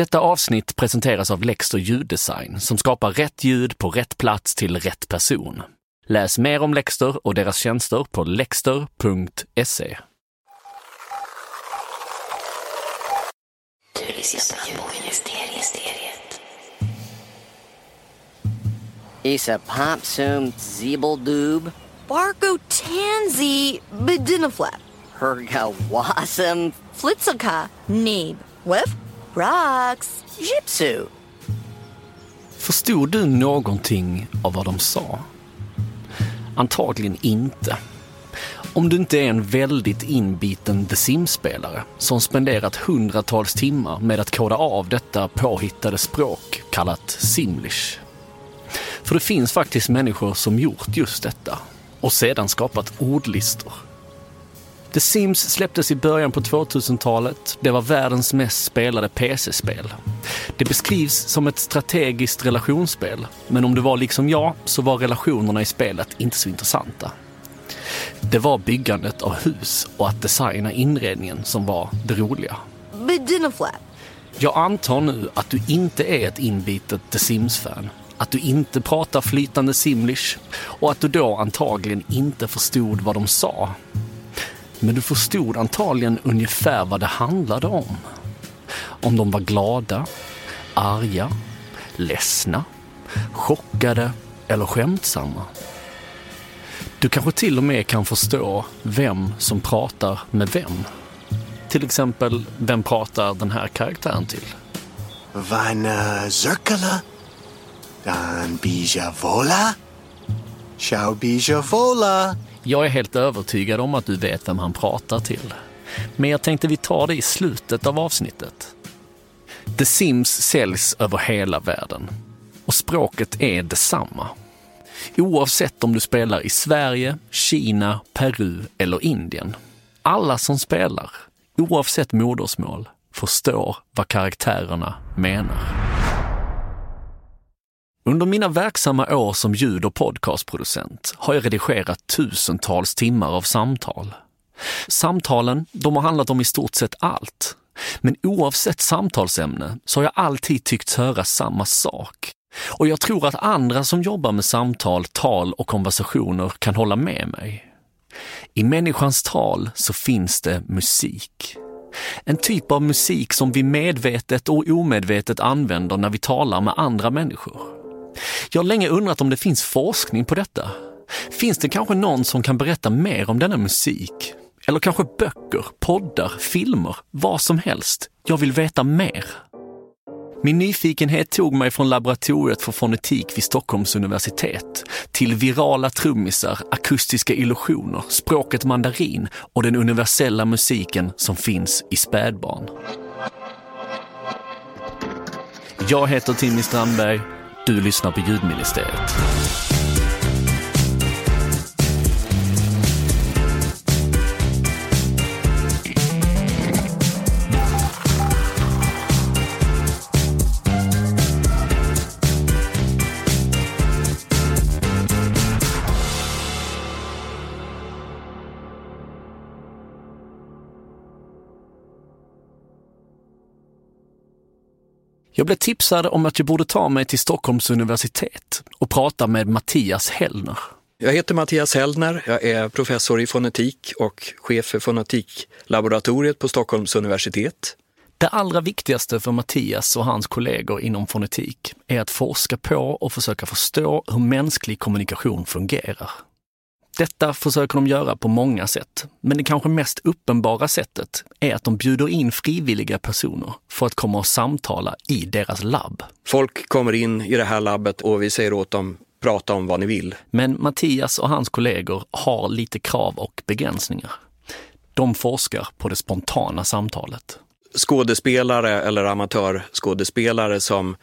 Detta avsnitt presenteras av Lexter ljuddesign som skapar rätt ljud på rätt plats till rätt person. Läs mer om Lexter och deras tjänster på lexter.se. Du lyssnar på Mysteriet. Isa Popsum Zeebeldoob, Barco Tansy Bedinaflap. Herga Wasm, Flitzoka. Nebe. Whiff. Rocks. Gypsy. Förstod du någonting av vad de sa? Antagligen inte. Om du inte är en väldigt inbiten The Sims-spelare som spenderat hundratals timmar med att koda av detta påhittade språk kallat Simlish. För det finns faktiskt människor som gjort just detta och sedan skapat ordlistor. The Sims släpptes i början på 2000-talet. Det var världens mest spelade PC-spel. Det beskrivs som ett strategiskt relationsspel, men om du var liksom jag så var relationerna i spelet inte så intressanta. Det var byggandet av hus och att designa inredningen som var det roliga. Jag antar nu att du inte är ett inbitet The Sims-fan. Att du inte pratar flytande simlish och att du då antagligen inte förstod vad de sa. Men du förstod antagligen ungefär vad det handlade om. Om de var glada, arga, ledsna, chockade eller skämtsamma. Du kanske till och med kan förstå vem som pratar med vem. Till exempel, vem pratar den här karaktären till? Vana Zirkala? Dan bija vola? Ciao bija vola? Jag är helt övertygad om att du vet vem han pratar till. Men jag tänkte vi tar det i slutet av avsnittet. The Sims säljs över hela världen. Och språket är detsamma. Oavsett om du spelar i Sverige, Kina, Peru eller Indien. Alla som spelar, oavsett modersmål, förstår vad karaktärerna menar. Under mina verksamma år som ljud och podcastproducent har jag redigerat tusentals timmar av samtal. Samtalen, de har handlat om i stort sett allt. Men oavsett samtalsämne så har jag alltid tyckt höra samma sak. Och jag tror att andra som jobbar med samtal, tal och konversationer kan hålla med mig. I människans tal så finns det musik. En typ av musik som vi medvetet och omedvetet använder när vi talar med andra människor. Jag har länge undrat om det finns forskning på detta. Finns det kanske någon som kan berätta mer om denna musik? Eller kanske böcker, poddar, filmer, vad som helst. Jag vill veta mer. Min nyfikenhet tog mig från laboratoriet för fonetik vid Stockholms universitet till virala trummisar, akustiska illusioner, språket mandarin och den universella musiken som finns i spädbarn. Jag heter Timmy Strandberg. Du lyssnar på Ljudministeriet. Jag blev tipsad om att jag borde ta mig till Stockholms universitet och prata med Mattias Hellner. Jag heter Mattias Hellner, jag är professor i fonetik och chef för fonetiklaboratoriet på Stockholms universitet. Det allra viktigaste för Mattias och hans kollegor inom fonetik är att forska på och försöka förstå hur mänsklig kommunikation fungerar. Detta försöker de göra på många sätt, men det kanske mest uppenbara sättet är att de bjuder in frivilliga personer för att komma och samtala i deras labb. Folk kommer in i det här labbet och vi säger åt dem, prata om vad ni vill. Men Mattias och hans kollegor har lite krav och begränsningar. De forskar på det spontana samtalet. Skådespelare eller amatörskådespelare som,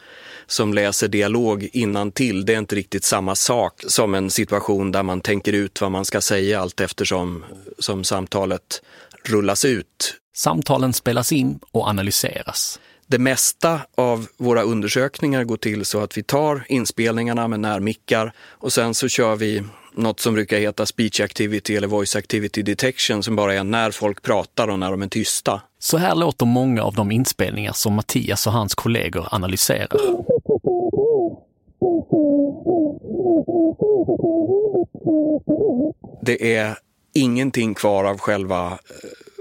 som läser dialog innan till, det är inte riktigt samma sak som en situation där man tänker ut vad man ska säga allt eftersom som samtalet rullas ut. Samtalen spelas in och analyseras. Det mesta av våra undersökningar går till så att vi tar inspelningarna med närmickar och sen så kör vi något som brukar heta speech activity eller voice activity detection som bara är när folk pratar och när de är tysta. Så här låter många av de inspelningar som Mattias och hans kollegor analyserar. Det är ingenting kvar av själva eh,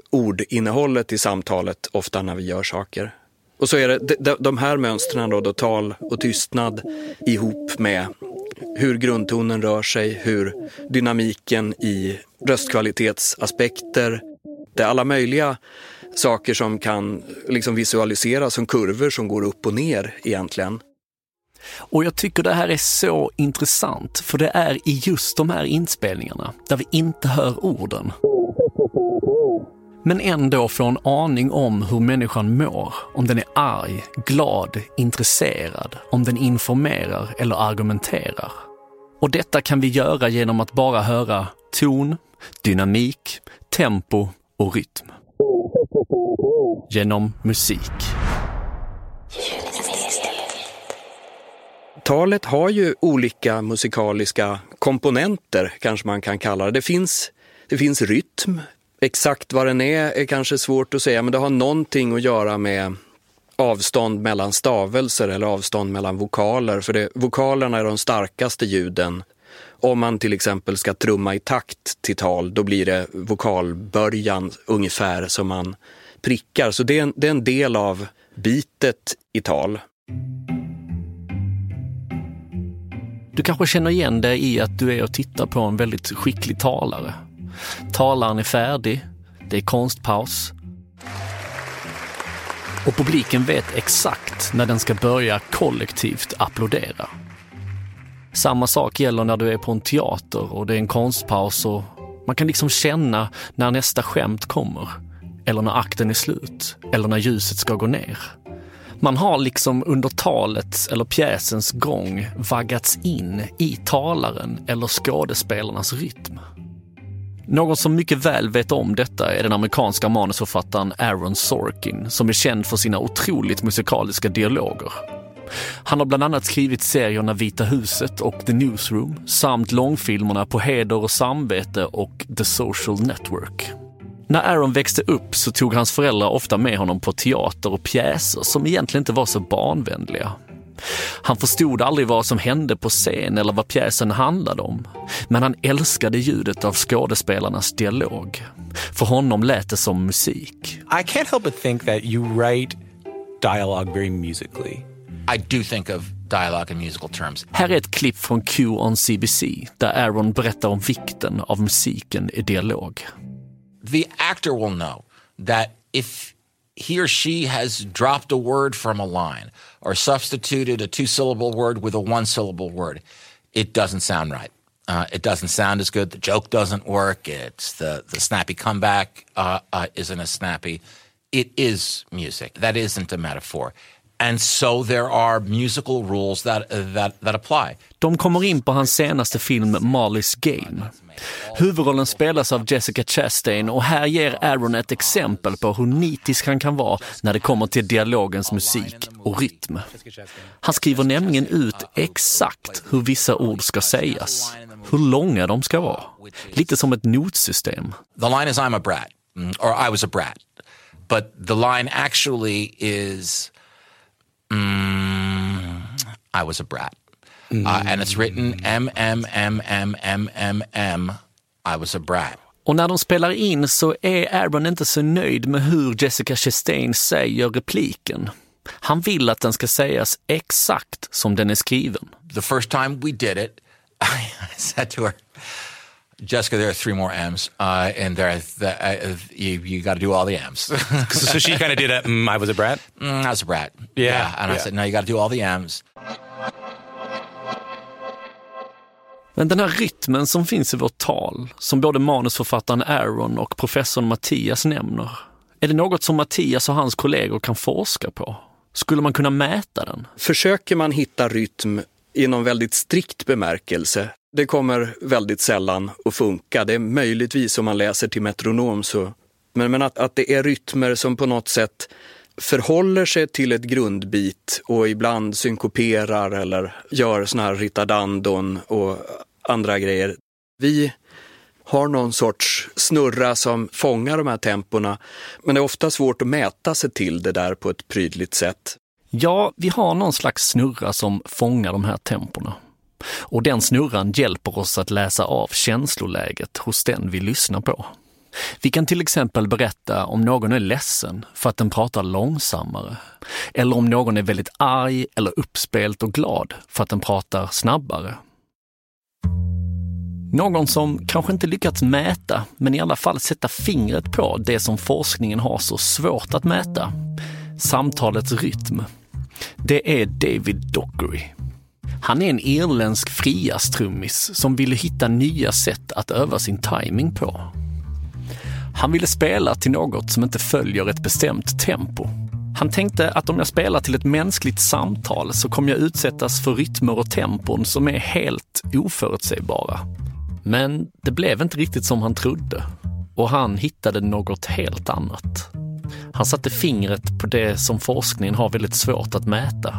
ordinnehållet i samtalet ofta när vi gör saker. Och så är det de, de här mönstren då, då, tal och tystnad ihop med hur grundtonen rör sig, hur dynamiken i röstkvalitetsaspekter, det är alla möjliga saker som kan liksom visualiseras som kurvor som går upp och ner egentligen. Och jag tycker det här är så intressant, för det är i just de här inspelningarna där vi inte hör orden. Men ändå få en aning om hur människan mår, om den är arg, glad, intresserad, om den informerar eller argumenterar. Och detta kan vi göra genom att bara höra ton, dynamik, tempo och rytm. Genom musik. Talet har ju olika musikaliska komponenter, kanske man kan kalla det. Det finns, det finns rytm. Exakt vad den är är kanske svårt att säga, men det har någonting att göra med avstånd mellan stavelser eller avstånd mellan vokaler. För det, vokalerna är de starkaste ljuden. Om man till exempel ska trumma i takt till tal, då blir det vokalbörjan ungefär som man prickar. Så det är en, det är en del av bitet i tal. Du kanske känner igen dig i att du är och tittar på en väldigt skicklig talare. Talaren är färdig, det är konstpaus. Och publiken vet exakt när den ska börja kollektivt applådera. Samma sak gäller när du är på en teater och det är en konstpaus och man kan liksom känna när nästa skämt kommer. Eller när akten är slut. Eller när ljuset ska gå ner. Man har liksom under talets eller pjäsens gång vaggats in i talaren eller skådespelarnas rytm. Någon som mycket väl vet om detta är den amerikanska manusförfattaren Aaron Sorkin som är känd för sina otroligt musikaliska dialoger. Han har bland annat skrivit serierna Vita huset och The Newsroom samt långfilmerna På heder och samvete och The Social Network. När Aaron växte upp så tog hans föräldrar ofta med honom på teater och pjäser som egentligen inte var så barnvänliga. Han förstod aldrig vad som hände på scen eller vad pjäsen handlade om. Men han älskade ljudet av skådespelarnas dialog. För honom lät det som musik. I can't help but think that you write dialogue very musically. I do think of dialogue in musical terms. Här är ett klipp från Q on CBC där Aaron berättar om vikten av musiken i dialog. The actor will know that if he or she has dropped a word from a line or substituted a two syllable word with a one syllable word, it doesn't sound right. Uh, it doesn't sound as good. The joke doesn't work. It's the, the snappy comeback uh, uh, isn't as snappy. It is music. That isn't a metaphor. And so there are musical rules that, that, that apply. De kommer in på hans senaste film Molly's Game. Huvudrollen spelas av Jessica Chastain och här ger Aaron ett exempel på hur nitisk han kan vara när det kommer till dialogens musik och rytm. Han skriver nämligen ut exakt hur vissa ord ska sägas, hur långa de ska vara. Lite som ett notsystem. The line is I'm a brat, mm, or I was a brat. But the line actually is mm, I was a brat. Uh, and it's written M M M M M M M. I was a brat. Och när de spelar in så är Aaron inte så nöjd med hur Jessica Chastain säger repliken. Han vill att den ska sägas exakt som den är skriven. The first time we did it, I said to her, Jessica, there are three more M's, uh, and there, the, uh, you, you got to do all the M's. so she kind of did a, mm, I was a brat? Mm, I was a brat. Yeah, And I yeah. said, no, you got to do all the M's. Men den här rytmen som finns i vårt tal, som både manusförfattaren Aaron och professorn Mattias nämner, är det något som Mattias och hans kollegor kan forska på? Skulle man kunna mäta den? Försöker man hitta rytm i någon väldigt strikt bemärkelse, det kommer väldigt sällan att funka. Det är möjligtvis om man läser till metronom så, men, men att, att det är rytmer som på något sätt förhåller sig till ett grundbit och ibland synkoperar eller gör såna här ritardandon och andra grejer. Vi har någon sorts snurra som fångar de här tempona, men det är ofta svårt att mäta sig till det där på ett prydligt sätt. Ja, vi har någon slags snurra som fångar de här tempona Och den snurran hjälper oss att läsa av känsloläget hos den vi lyssnar på. Vi kan till exempel berätta om någon är ledsen för att den pratar långsammare. Eller om någon är väldigt arg eller uppspelt och glad för att den pratar snabbare. Någon som kanske inte lyckats mäta, men i alla fall sätta fingret på det som forskningen har så svårt att mäta. Samtalets rytm. Det är David Dockery. Han är en irländsk friastrummis som ville hitta nya sätt att öva sin timing på. Han ville spela till något som inte följer ett bestämt tempo. Han tänkte att om jag spelar till ett mänskligt samtal så kommer jag utsättas för rytmer och tempon som är helt oförutsägbara. Men det blev inte riktigt som han trodde och han hittade något helt annat. Han satte fingret på det som forskningen har väldigt svårt att mäta.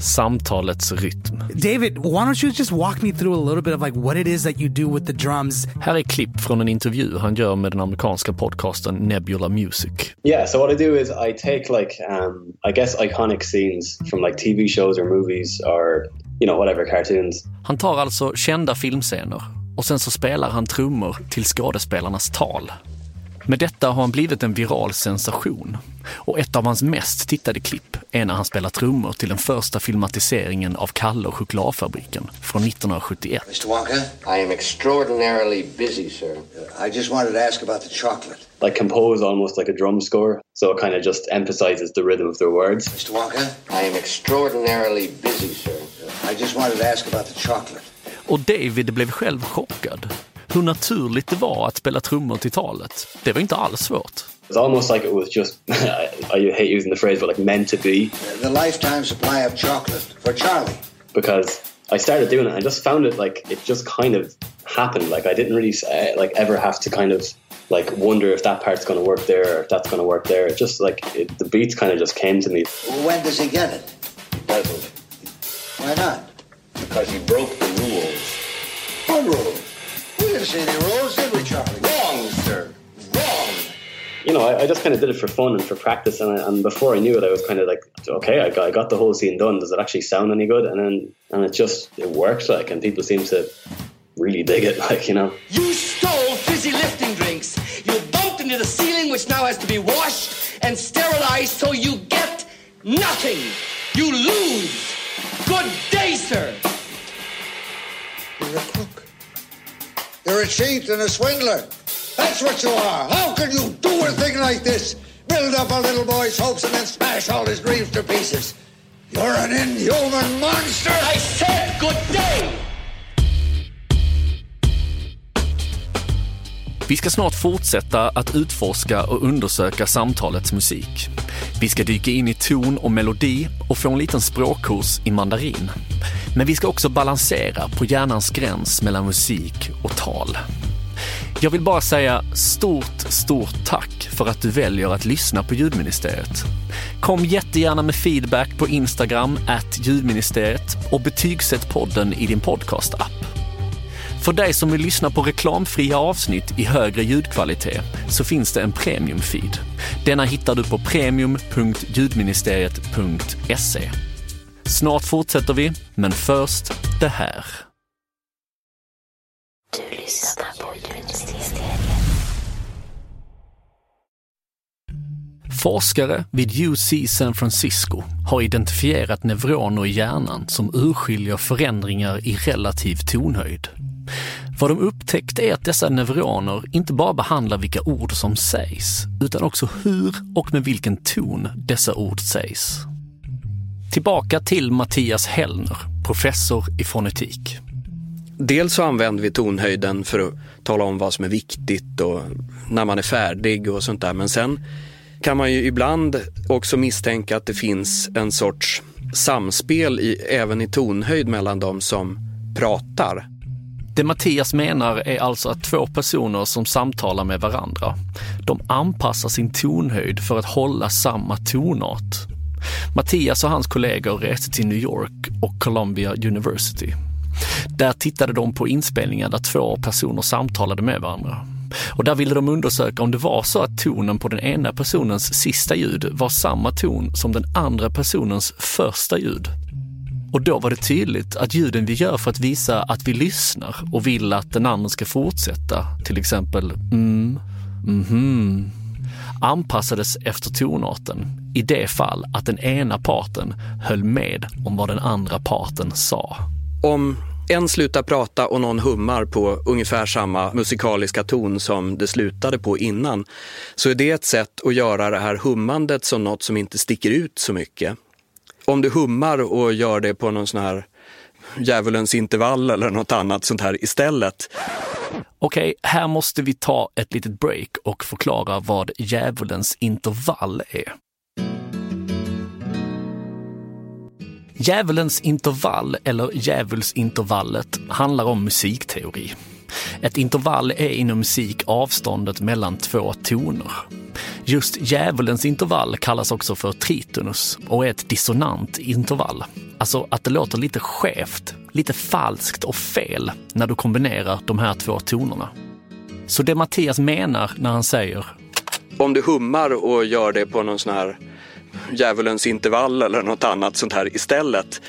Samtalets rytm. David, why don't you just walk me through a little bit of like what it is that you do with the drums? Här är klipp från en intervju han gör med den amerikanska podcasten Nebula Music. Yeah, so what I do is I take like um, I guess iconic scenes from like TV shows or movies or you know whatever cartoons. Han tar alltså kända filmscener och sen så spelar han trummor till skådespelarnas tal. Med detta har han blivit en viral sensation. Och ett av hans mest tittade klipp är när han spelar trummor till den första filmatiseringen av Kalle och chokladfabriken från 1971. Mr. Wonka, I am extraordinarily busy, sir. I just wanted to ask about the chocolate. Like compose almost like a drum score, so it kind of just emphasizes the rhythm of their words. Mr. Wonka, I am extraordinarily busy, sir. I just wanted to ask about the chocolate. Och David blev själv chockad. Hur naturligt det var att spela trummor till talet. Det var inte alls svårt. It's almost like it was just, I hate using the phrase, but like meant to be. The lifetime supply of chocolate for Charlie. Because I started doing it and I just found it like, it just kind of happened. Like I didn't really uh, like ever have to kind of like wonder if that part's going to work there or if that's going to work there. It just like, it, the beats kind of just came to me. When does he get it? He doesn't. Why not? Because he broke the rules. What rule? We didn't see any rules, did we, Charlie? Wrong, sir. Wrong. You know, I, I just kind of did it for fun and for practice, and, I, and before I knew it, I was kind of like, okay, I got, I got the whole scene done. Does it actually sound any good? And then, and it just it worked, like, and people seem to really dig it, like you know. You stole fizzy lifting drinks. You bumped into the ceiling, which now has to be washed and sterilized, so you get nothing. You lose. Good You're a cheat and a swindler. That's what you are. How can you do a thing like this? Build up a little boy's hopes and then smash all his dreams to pieces. You're an inhuman monster. I said good day. Vi ska snart fortsätta att utforska och undersöka samtalets musik. Vi ska dyka in i ton och melodi och få en liten språkkurs i mandarin. Men vi ska också balansera på hjärnans gräns mellan musik och tal. Jag vill bara säga stort, stort tack för att du väljer att lyssna på ljudministeriet. Kom jättegärna med feedback på Instagram, at ljudministeriet och betygsätt podden i din podcastapp. För dig som vill lyssna på reklamfria avsnitt i högre ljudkvalitet så finns det en premiumfeed. Denna hittar du på premium.ljudministeriet.se. Snart fortsätter vi, men först det här. Du lyssnar på Ljudministeriet. Forskare vid UC San Francisco har identifierat neuroner i hjärnan som urskiljer förändringar i relativ tonhöjd. Vad de upptäckt är att dessa neuroner inte bara behandlar vilka ord som sägs, utan också hur och med vilken ton dessa ord sägs. Tillbaka till Mattias Hellner, professor i fonetik. Dels så använder vi tonhöjden för att tala om vad som är viktigt och när man är färdig och sånt där. Men sen kan man ju ibland också misstänka att det finns en sorts samspel i, även i tonhöjd mellan de som pratar. Det Mattias menar är alltså att två personer som samtalar med varandra, de anpassar sin tonhöjd för att hålla samma tonart. Mattias och hans kollegor reste till New York och Columbia University. Där tittade de på inspelningar där två personer samtalade med varandra. Och där ville de undersöka om det var så att tonen på den ena personens sista ljud var samma ton som den andra personens första ljud. Och då var det tydligt att ljuden vi gör för att visa att vi lyssnar och vill att den andra ska fortsätta, till exempel mm, mhm, anpassades efter tonarten i det fall att den ena parten höll med om vad den andra parten sa. Om en slutar prata och någon hummar på ungefär samma musikaliska ton som det slutade på innan, så är det ett sätt att göra det här hummandet som något som inte sticker ut så mycket. Om du hummar och gör det på någon sån här djävulens intervall eller något annat sånt här istället. Okej, här måste vi ta ett litet break och förklara vad djävulens intervall är. Djävulens intervall, eller djävulsintervallet, handlar om musikteori. Ett intervall är inom musik avståndet mellan två toner. Just djävulens intervall kallas också för tritonus och är ett dissonant intervall. Alltså att det låter lite skevt, lite falskt och fel när du kombinerar de här två tonerna. Så det Mattias menar när han säger Om du hummar och gör det på någon sån här djävulens intervall eller något annat sånt här istället.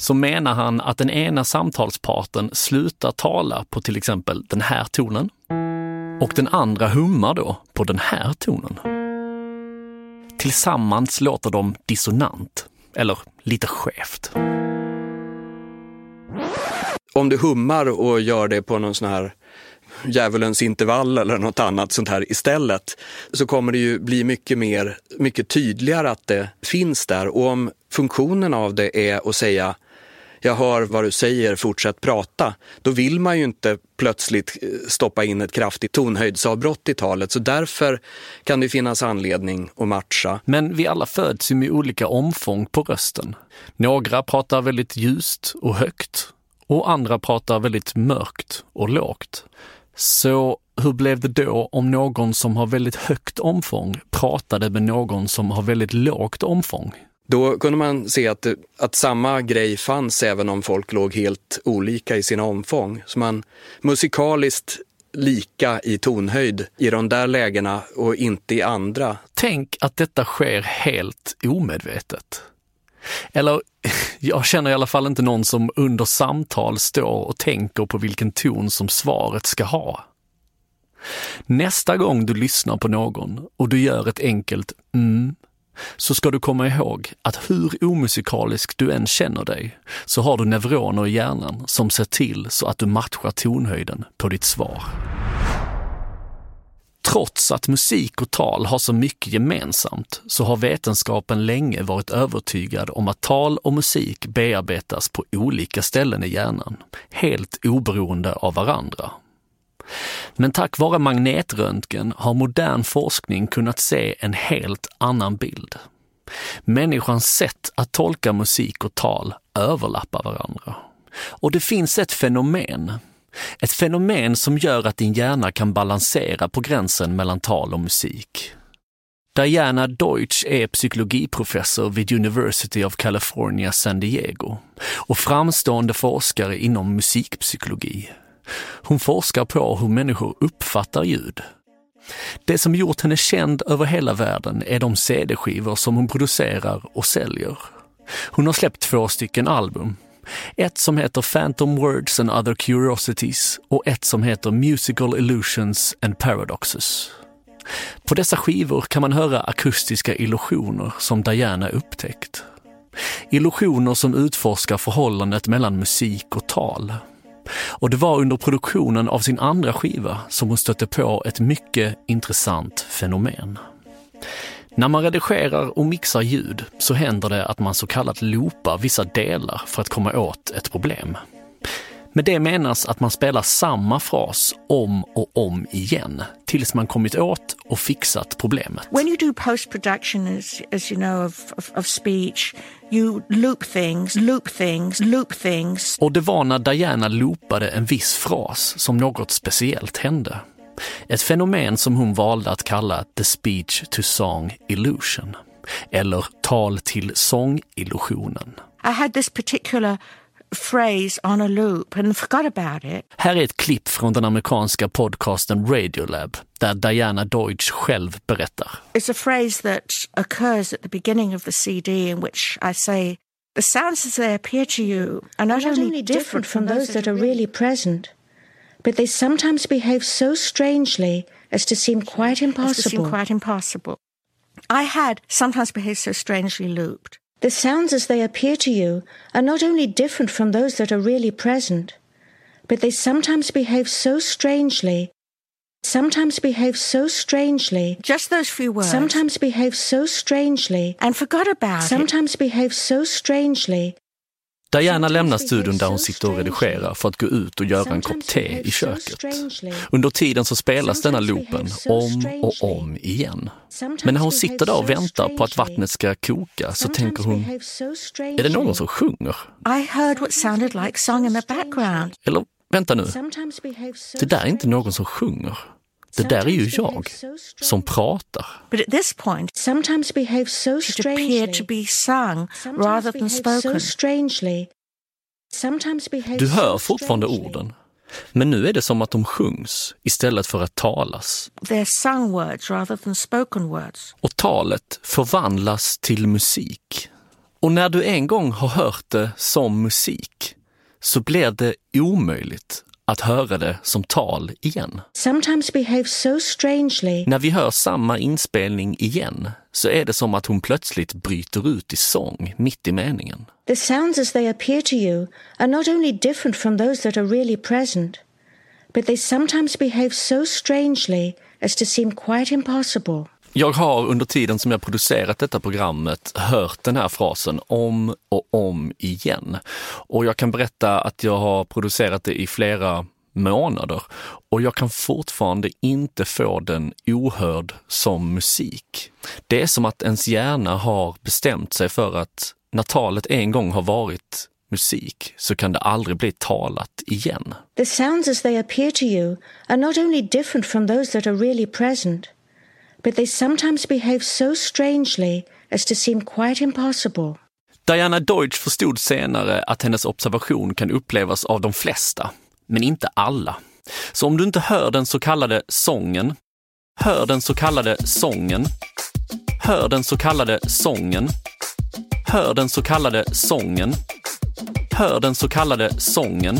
Så menar han att den ena samtalsparten slutar tala på till exempel den här tonen och den andra hummar då på den här tonen. Tillsammans låter de dissonant, eller lite skevt. Om du hummar och gör det på någon sån här djävulens intervall eller något annat sånt här istället, så kommer det ju bli mycket mer, mycket tydligare att det finns där. Och om funktionen av det är att säga jag hör vad du säger, fortsätt prata. Då vill man ju inte plötsligt eh, stoppa in ett kraftigt tonhöjdsavbrott i talet. Så därför kan det finnas anledning att matcha. Men vi alla föds ju med olika omfång på rösten. Några pratar väldigt ljust och högt och andra pratar väldigt mörkt och lågt. Så hur blev det då om någon som har väldigt högt omfång pratade med någon som har väldigt lågt omfång? Då kunde man se att, att samma grej fanns även om folk låg helt olika i sina omfång. Så man musikaliskt lika i tonhöjd i de där lägena och inte i andra. Tänk att detta sker helt omedvetet. Eller, jag känner i alla fall inte någon som under samtal står och tänker på vilken ton som svaret ska ha. Nästa gång du lyssnar på någon och du gör ett enkelt mm så ska du komma ihåg att hur omusikalisk du än känner dig så har du neuroner i hjärnan som ser till så att du matchar tonhöjden på ditt svar. Trots att musik och tal har så mycket gemensamt så har vetenskapen länge varit övertygad om att tal och musik bearbetas på olika ställen i hjärnan, helt oberoende av varandra. Men tack vare magnetröntgen har modern forskning kunnat se en helt annan bild. Människans sätt att tolka musik och tal överlappar varandra. Och det finns ett fenomen. Ett fenomen som gör att din hjärna kan balansera på gränsen mellan tal och musik. Diana Deutsch är psykologiprofessor vid University of California, San Diego och framstående forskare inom musikpsykologi. Hon forskar på hur människor uppfattar ljud. Det som gjort henne känd över hela världen är de CD-skivor som hon producerar och säljer. Hon har släppt två stycken album. Ett som heter Phantom Words and Other Curiosities och ett som heter Musical Illusions and Paradoxes. På dessa skivor kan man höra akustiska illusioner som Diana upptäckt. Illusioner som utforskar förhållandet mellan musik och tal. Och det var under produktionen av sin andra skiva som hon stötte på ett mycket intressant fenomen. När man redigerar och mixar ljud så händer det att man så kallat loopar vissa delar för att komma åt ett problem. Med det menas att man spelar samma fras om och om igen tills man kommit åt och fixat problemet. When you do post production, as, as you know, of, of, of speech, you loop things, loop things, loop things. Och det var när Diana loopade en viss fras som något speciellt hände. Ett fenomen som hon valde att kalla the speech to song illusion, eller tal till sångillusionen. I had this particular phrase on a loop and forgot about it. Här är ett klipp från den amerikanska podcasten Radiolab där Diana Deutsch själv berättar. It's a phrase that occurs at the beginning of the CD in which I say, the sounds as they appear to you are not, not only different from those that are really present, but they sometimes behave so strangely as to seem quite as to impossible. seem quite impossible. I had sometimes behaved so strangely looped. The sounds as they appear to you are not only different from those that are really present, but they sometimes behave so strangely, sometimes behave so strangely, Just those few words. sometimes behave so strangely, and forgot about it. sometimes behave so strangely, Diana lämnar studion där hon sitter och redigerar för att gå ut och göra en kopp te i köket. Under tiden så spelas denna loopen om och om igen. Men när hon sitter där och väntar på att vattnet ska koka så tänker hon, är det någon som sjunger? Eller vänta nu, det där är inte någon som sjunger. Det där är ju jag som pratar. But at this point, sometimes behave so it appeared to strangely, be sung rather than behave spoken. so strangely, sometimes behave Du hör fortfarande strangely. orden. Men nu är det som att de sjungs istället för att talas. They're sung words rather than spoken words. Och talet förvandlas till musik. Och när du en gång har hört det som musik så blir det omöjligt att höra det som tal igen. Sometimes behave so strangely, När vi hör samma inspelning igen så är det som att hon plötsligt bryter ut i sång mitt i meningen. the sounds as they appear to you are not only different from those that are really present, but they sometimes behave so strangely as to seem quite impossible. Jag har under tiden som jag producerat detta programmet hört den här frasen om och om igen. Och jag kan berätta att jag har producerat det i flera månader och jag kan fortfarande inte få den ohörd som musik. Det är som att ens hjärna har bestämt sig för att när talet en gång har varit musik så kan det aldrig bli talat igen. The sounds as they appear to you are not only different from those that are really present, but they sometimes behave so strangely as to seem quite impossible. Diana Deutsch förstod senare att hennes observation kan upplevas av de flesta, men inte alla. Så om du inte hör den så kallade sången, hör den så kallade sången, hör den så kallade sången, hör den så kallade sången, hör den så kallade sången.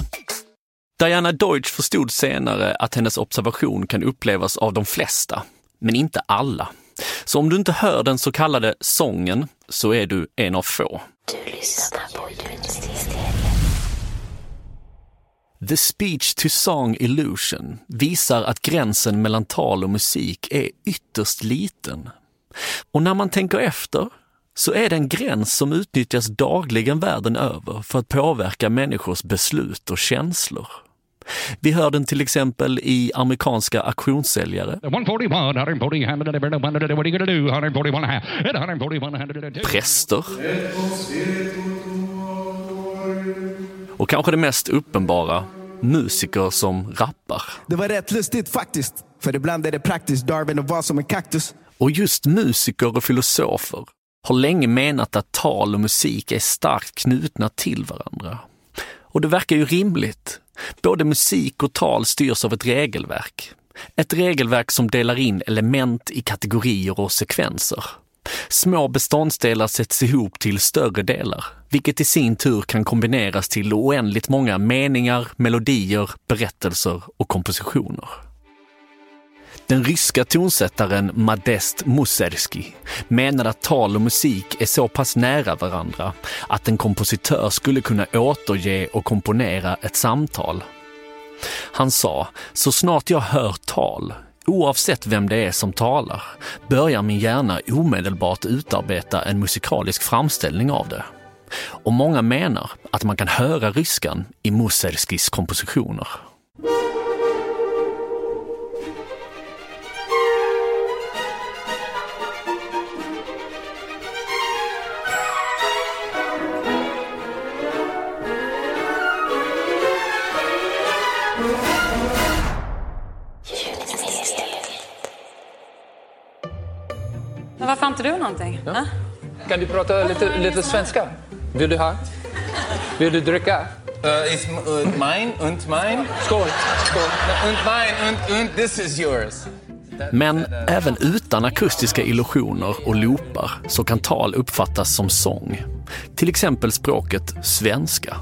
Diana Deutsch förstod senare att hennes observation kan upplevas av de flesta, men inte alla. Så om du inte hör den så kallade sången så är du en av få. Du lyssnar på. The speech to song illusion visar att gränsen mellan tal och musik är ytterst liten. Och när man tänker efter så är det en gräns som utnyttjas dagligen världen över för att påverka människors beslut och känslor. Vi hör den till exempel i amerikanska auktionssäljare, 141, präster och kanske det mest uppenbara, musiker som rappar. Det var rätt lustigt faktiskt. För ibland är det praktiskt Darwin att vara som en kaktus. Och just musiker och filosofer har länge menat att tal och musik är starkt knutna till varandra. Och det verkar ju rimligt. Både musik och tal styrs av ett regelverk. Ett regelverk som delar in element i kategorier och sekvenser. Små beståndsdelar sätts ihop till större delar, vilket i sin tur kan kombineras till oändligt många meningar, melodier, berättelser och kompositioner. Den ryska tonsättaren Modest Mussorgsky menade att tal och musik är så pass nära varandra att en kompositör skulle kunna återge och komponera ett samtal. Han sa, så snart jag hör tal, oavsett vem det är som talar, börjar min hjärna omedelbart utarbeta en musikalisk framställning av det. Och många menar att man kan höra ryskan i Mussorgskys kompositioner. Men varför har inte du någonting? Ja. Kan du prata lite, lite svenska? Vill du ha? Vill du dricka? Uh, it's uh, mine und mine. Skål. Skål. Und mine und, und this is yours. Men även utan akustiska illusioner och loopar så kan tal uppfattas som sång. Till exempel språket svenska.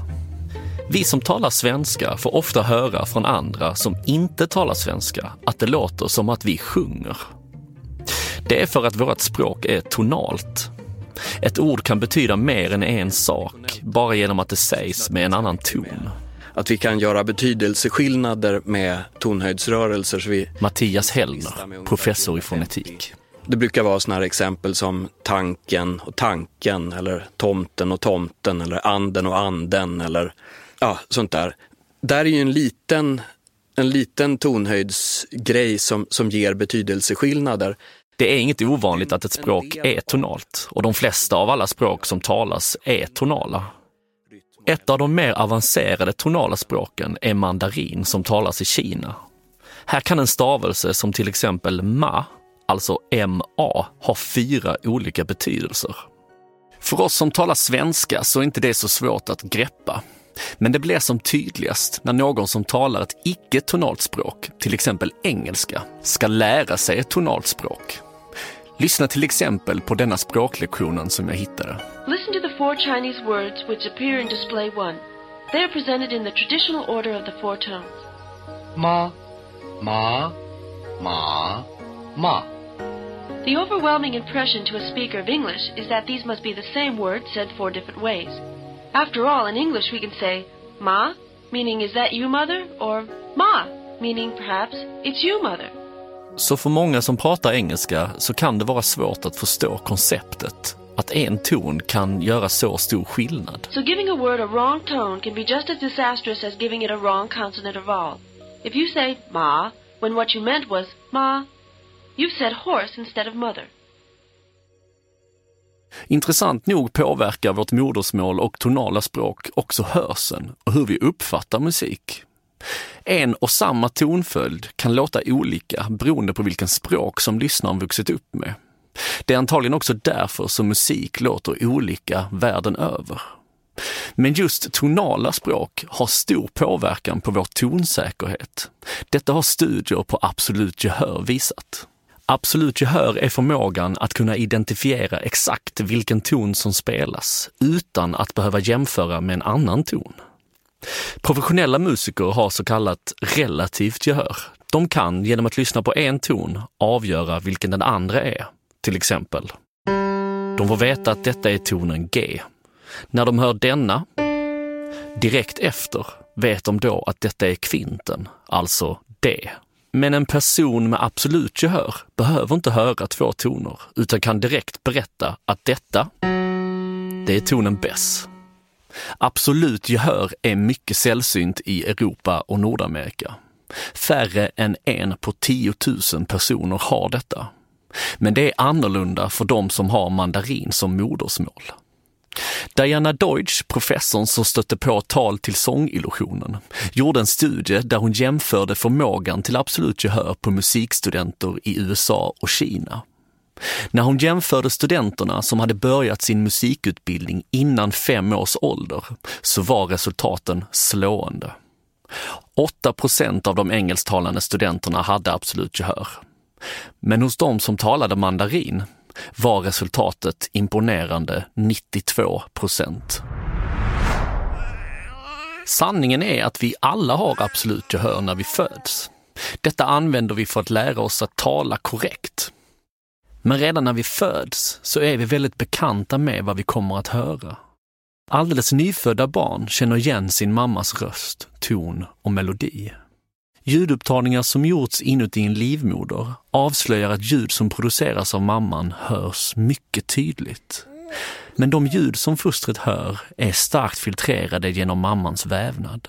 Vi som talar svenska får ofta höra från andra som inte talar svenska att det låter som att vi sjunger. Det är för att vårt språk är tonalt. Ett ord kan betyda mer än en sak bara genom att det sägs med en annan ton. Att vi kan göra betydelseskillnader med tonhöjdsrörelser. Så vi Mattias Hellner, professor i fonetik. Det brukar vara sådana här exempel som tanken och tanken eller tomten och tomten eller anden och anden eller ja, sånt där. Där är ju en liten, en liten tonhöjdsgrej som, som ger betydelseskillnader. Det är inget ovanligt att ett språk är tonalt och de flesta av alla språk som talas är tonala. Ett av de mer avancerade tonala språken är mandarin som talas i Kina. Här kan en stavelse som till exempel ma, alltså ma, ha fyra olika betydelser. För oss som talar svenska så är inte det så svårt att greppa. Men det blir som tydligast när någon som talar ett icke-tonalt språk, till exempel engelska, ska lära sig ett tonalt språk. Lyssna till exempel på denna språklektionen som jag hittade. Listen to the four Chinese words which appear in display 1. They are presented in the traditional order of the four tones. Ma, ma, ma, ma. The overwhelming impression to a speaker of English is that these must be the same word said four different ways. After all, in English we can say ma, meaning is that you mother, or ma, meaning perhaps it's you mother. Så för många som pratar engelska så kan det vara svårt att förstå konceptet att en ton kan göra så stor skillnad. So giving a word a wrong tone can be just as disastrous as giving it a wrong consonant or vowel. If you say ma when what you meant was ma, you've said horse instead of mother. Intressant nog påverkar vårt modersmål och tonala språk också hörseln och hur vi uppfattar musik. En och samma tonföljd kan låta olika beroende på vilken språk som lyssnaren vuxit upp med. Det är antagligen också därför som musik låter olika världen över. Men just tonala språk har stor påverkan på vår tonsäkerhet. Detta har studier på Absolut Gehör visat. Absolut gehör är förmågan att kunna identifiera exakt vilken ton som spelas utan att behöva jämföra med en annan ton. Professionella musiker har så kallat relativt gehör. De kan genom att lyssna på en ton avgöra vilken den andra är. Till exempel. De får veta att detta är tonen G. När de hör denna, direkt efter, vet de då att detta är kvinten, alltså D. Men en person med absolut gehör behöver inte höra två toner utan kan direkt berätta att detta, det är tonen Bess. Absolut gehör är mycket sällsynt i Europa och Nordamerika. Färre än en på 10 000 personer har detta. Men det är annorlunda för de som har mandarin som modersmål. Diana Deutsch, professorn som stötte på tal till sångillusionen, gjorde en studie där hon jämförde förmågan till absolut gehör på musikstudenter i USA och Kina. När hon jämförde studenterna som hade börjat sin musikutbildning innan fem års ålder så var resultaten slående. 8 procent av de engelsktalande studenterna hade absolut gehör. Men hos de som talade mandarin var resultatet imponerande 92 procent. Sanningen är att vi alla har absolut gehör när vi föds. Detta använder vi för att lära oss att tala korrekt. Men redan när vi föds så är vi väldigt bekanta med vad vi kommer att höra. Alldeles nyfödda barn känner igen sin mammas röst, ton och melodi. Ljudupptagningar som gjorts inuti en livmoder avslöjar att ljud som produceras av mamman hörs mycket tydligt. Men de ljud som fostret hör är starkt filtrerade genom mammans vävnad.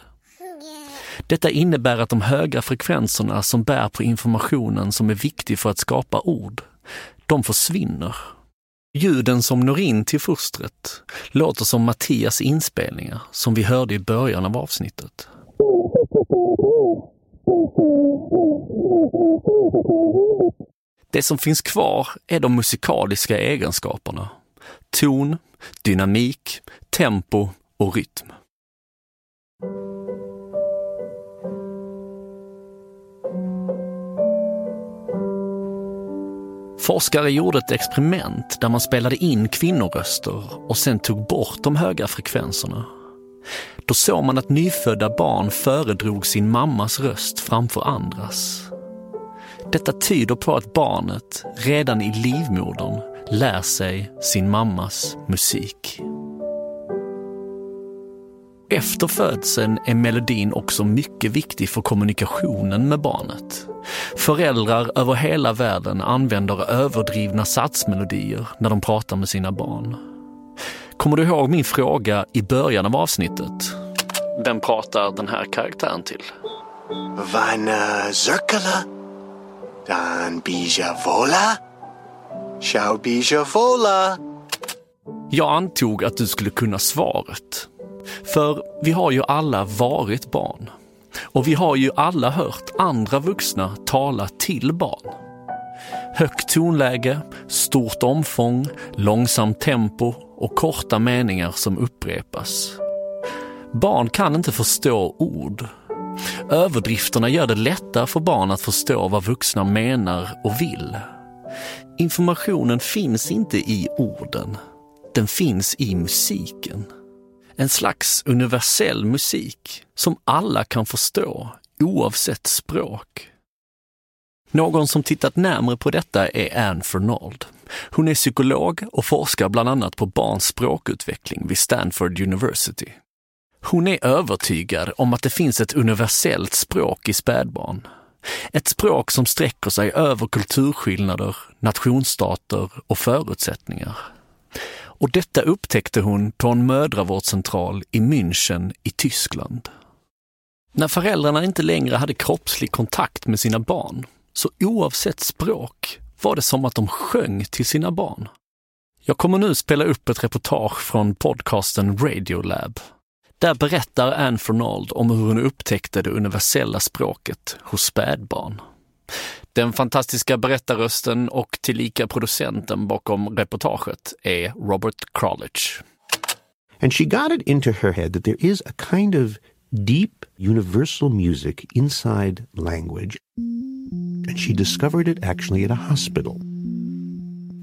Detta innebär att de höga frekvenserna som bär på informationen som är viktig för att skapa ord, de försvinner. Ljuden som når in till fostret låter som Mattias inspelningar som vi hörde i början av avsnittet. Det som finns kvar är de musikaliska egenskaperna. Ton, dynamik, tempo och rytm. Forskare gjorde ett experiment där man spelade in kvinnoröster och sen tog bort de höga frekvenserna. Då såg man att nyfödda barn föredrog sin mammas röst framför andras. Detta tyder på att barnet redan i livmodern lär sig sin mammas musik. Efter födseln är melodin också mycket viktig för kommunikationen med barnet. Föräldrar över hela världen använder överdrivna satsmelodier när de pratar med sina barn. Kommer du ihåg min fråga i början av avsnittet? Vem pratar den här karaktären till? Vana Zirkala, Dan Bija Vola, Shao Bija Vola. Jag antog att du skulle kunna svaret. För vi har ju alla varit barn. Och vi har ju alla hört andra vuxna tala till barn. Högt tonläge, stort omfång, långsamt tempo och korta meningar som upprepas. Barn kan inte förstå ord. Överdrifterna gör det lättare för barn att förstå vad vuxna menar och vill. Informationen finns inte i orden. Den finns i musiken. En slags universell musik som alla kan förstå oavsett språk. Någon som tittat närmare på detta är Anne Fernald. Hon är psykolog och forskar bland annat på barns språkutveckling vid Stanford University. Hon är övertygad om att det finns ett universellt språk i spädbarn. Ett språk som sträcker sig över kulturskillnader, nationsstater och förutsättningar. Och detta upptäckte hon på en mödravårdscentral i München i Tyskland. När föräldrarna inte längre hade kroppslig kontakt med sina barn, så oavsett språk var det som att de sjöng till sina barn. Jag kommer nu spela upp ett reportage från podcasten Radiolab. Där berättar Anne Fernald om hur hon upptäckte det universella språket hos spädbarn. Den fantastiska berättarrösten och tillika producenten bakom reportaget är Robert Krollich. And she got it into her head that there is a kind of deep universal music inside language. And she discovered it actually at a hospital.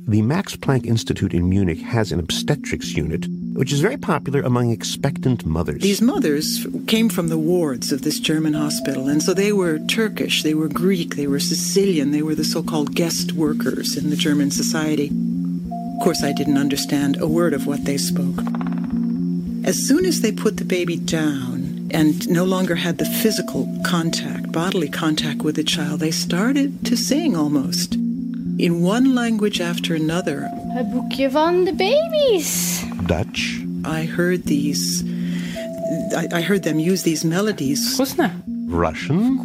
The Max Planck Institute in Munich has an obstetrics unit, which is very popular among expectant mothers. These mothers came from the wards of this German hospital, and so they were Turkish, they were Greek, they were Sicilian, they were the so called guest workers in the German society. Of course, I didn't understand a word of what they spoke. As soon as they put the baby down and no longer had the physical contact, bodily contact with the child, they started to sing almost in one language after another. Het boekje van de baby's. Dutch. I heard these. I, I heard them use these melodies. Russian.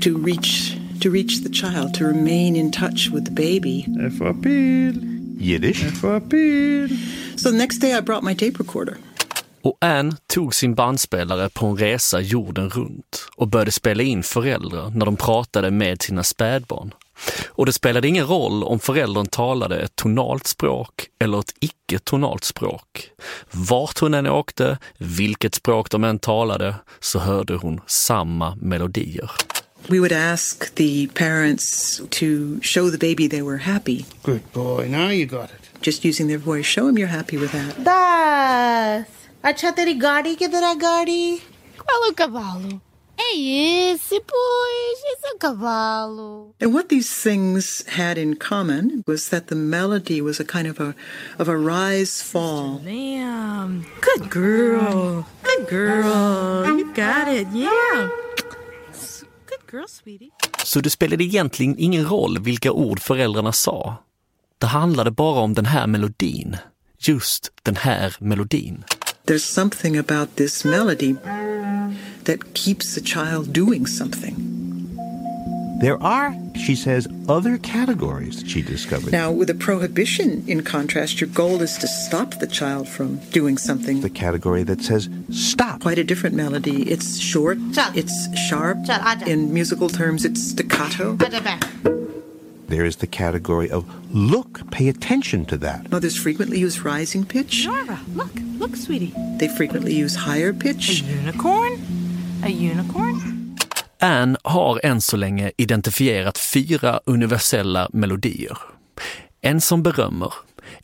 To reach to reach the child, to remain in touch with the baby. Yiddish. So the next day I brought my tape recorder. Och Anne tog sin bandspelare på en resa jorden runt och började spela in föräldrar när de pratade med sina spädbarn. Och det spelade ingen roll om föräldern talade ett tonalt språk eller ett icke-tonalt språk. Vart hon än åkte, vilket språk de än talade, så hörde hon samma melodier. We would ask the parents to show the baby they were happy. Good boy. Now you got it. Just using their voice. Show them you're happy with that. Das. अच्छा तेरी गाड़ी किधर है गाड़ी Qual o cavalo? É esse, pois. Esse é o cavalo. And what these things had in common was that the melody was a kind of a of a rise fall. Ma'am. Good girl. Good girl. You got it. Yeah. Good girl, sweetie. Så det spelade egentligen ingen roll vilka ord föräldrarna sa. Det handlade bara om den här melodin. Just den här melodin. There's something about this melody that keeps the child doing something. There are, she says, other categories that she discovered. Now, with a prohibition, in contrast, your goal is to stop the child from doing something. the category that says stop. Quite a different melody. It's short, it's sharp. In musical terms, it's staccato. There is the category of look, pay attention to that. Mothers frequently use rising pitch. Nora, look, look, sweetie. They frequently use higher pitch. Unicorn? A unicorn? Anne har än så länge identifierat fyra universella melodier. En som berömmer,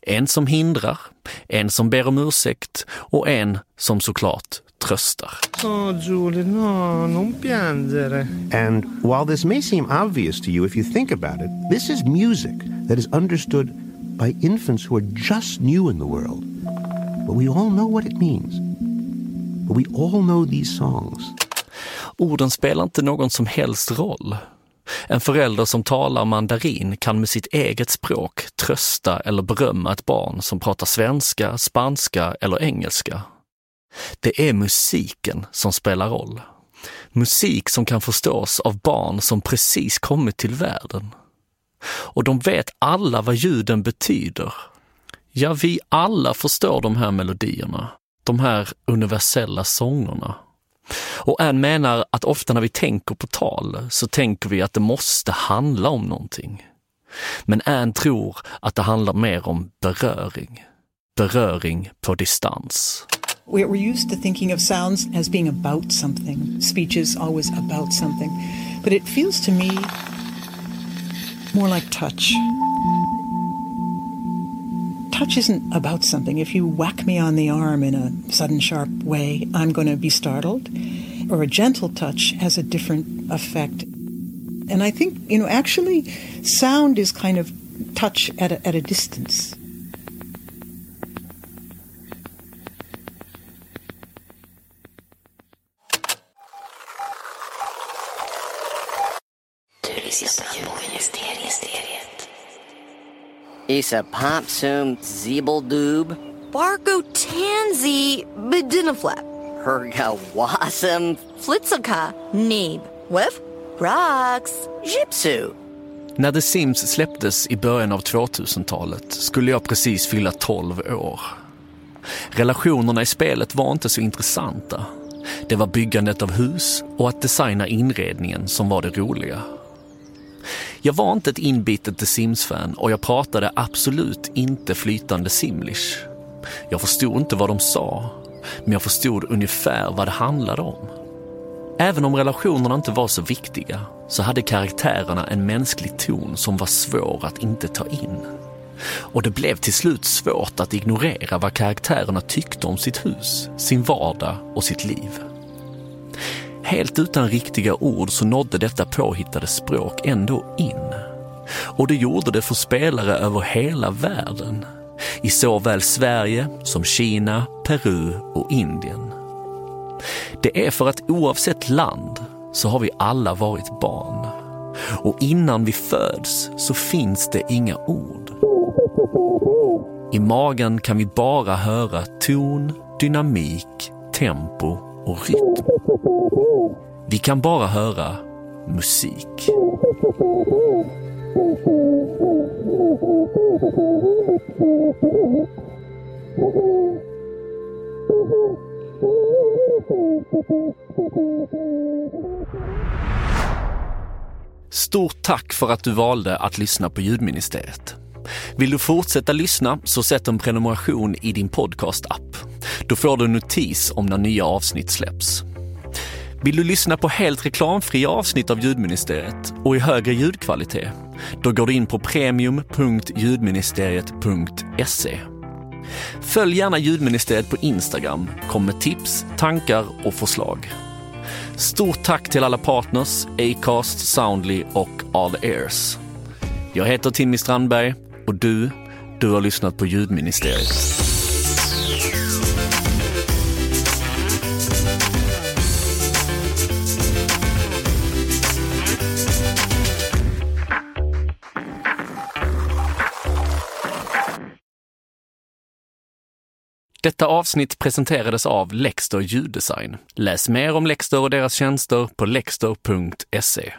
en som hindrar, en som ber om ursäkt och en som såklart tröstar. Oh, Julie, no, non piangere. And while this may seem obvious to you if you think about it, this is music that is understood by infants who are just new in the world. But we all know what it means. But we all know these songs. Orden spelar inte någon som helst roll. En förälder som talar mandarin kan med sitt eget språk trösta eller berömma ett barn som pratar svenska, spanska eller engelska. Det är musiken som spelar roll. Musik som kan förstås av barn som precis kommit till världen. Och de vet alla vad ljuden betyder. Ja, vi alla förstår de här melodierna, de här universella sångerna. Och Anne menar att ofta när vi tänker på tal så tänker vi att det måste handla om någonting. Men Anne tror att det handlar mer om beröring. Beröring på distans. We're used to thinking of sounds as being about something. Speech is always about something. But it feels to me more like touch. Touch isn't about something. If you whack me on the arm in a sudden, sharp way, I'm going to be startled. Or a gentle touch has a different effect. And I think, you know, actually, sound is kind of touch at a, at a distance. Lyssnar på Ljudministeriet. Isa Popsum Zeebeldoob. Bargo Tansy Bedinaflap. Herga Wassam. Flitzaka Neeb. Whiff. Rocks. Gypsy. När The Sims släpptes i början av 2000-talet skulle jag precis fylla 12 år. Relationerna i spelet var inte så intressanta. Det var byggandet av hus och att designa inredningen som var det roliga. Jag var inte ett inbitet The Sims-fan och jag pratade absolut inte flytande simlish. Jag förstod inte vad de sa, men jag förstod ungefär vad det handlade om. Även om relationerna inte var så viktiga så hade karaktärerna en mänsklig ton som var svår att inte ta in. Och det blev till slut svårt att ignorera vad karaktärerna tyckte om sitt hus, sin vardag och sitt liv. Helt utan riktiga ord så nådde detta påhittade språk ändå in. Och det gjorde det för spelare över hela världen. I såväl Sverige som Kina, Peru och Indien. Det är för att oavsett land så har vi alla varit barn. Och innan vi föds så finns det inga ord. I magen kan vi bara höra ton, dynamik, tempo och rytm. Vi kan bara höra musik. Stort tack för att du valde att lyssna på Ljudministeriet. Vill du fortsätta lyssna så sätt en prenumeration i din podcast-app. Då får du notis om när nya avsnitt släpps. Vill du lyssna på helt reklamfria avsnitt av Ljudministeriet och i högre ljudkvalitet? Då går du in på premium.ljudministeriet.se. Följ gärna Ljudministeriet på Instagram, kom med tips, tankar och förslag. Stort tack till alla partners, Acast, Soundly och All Ears. Jag heter Timmy Strandberg och du, du har lyssnat på Ljudministeriet. Detta avsnitt presenterades av Lexter ljuddesign. Läs mer om Lexter och deras tjänster på lexter.se.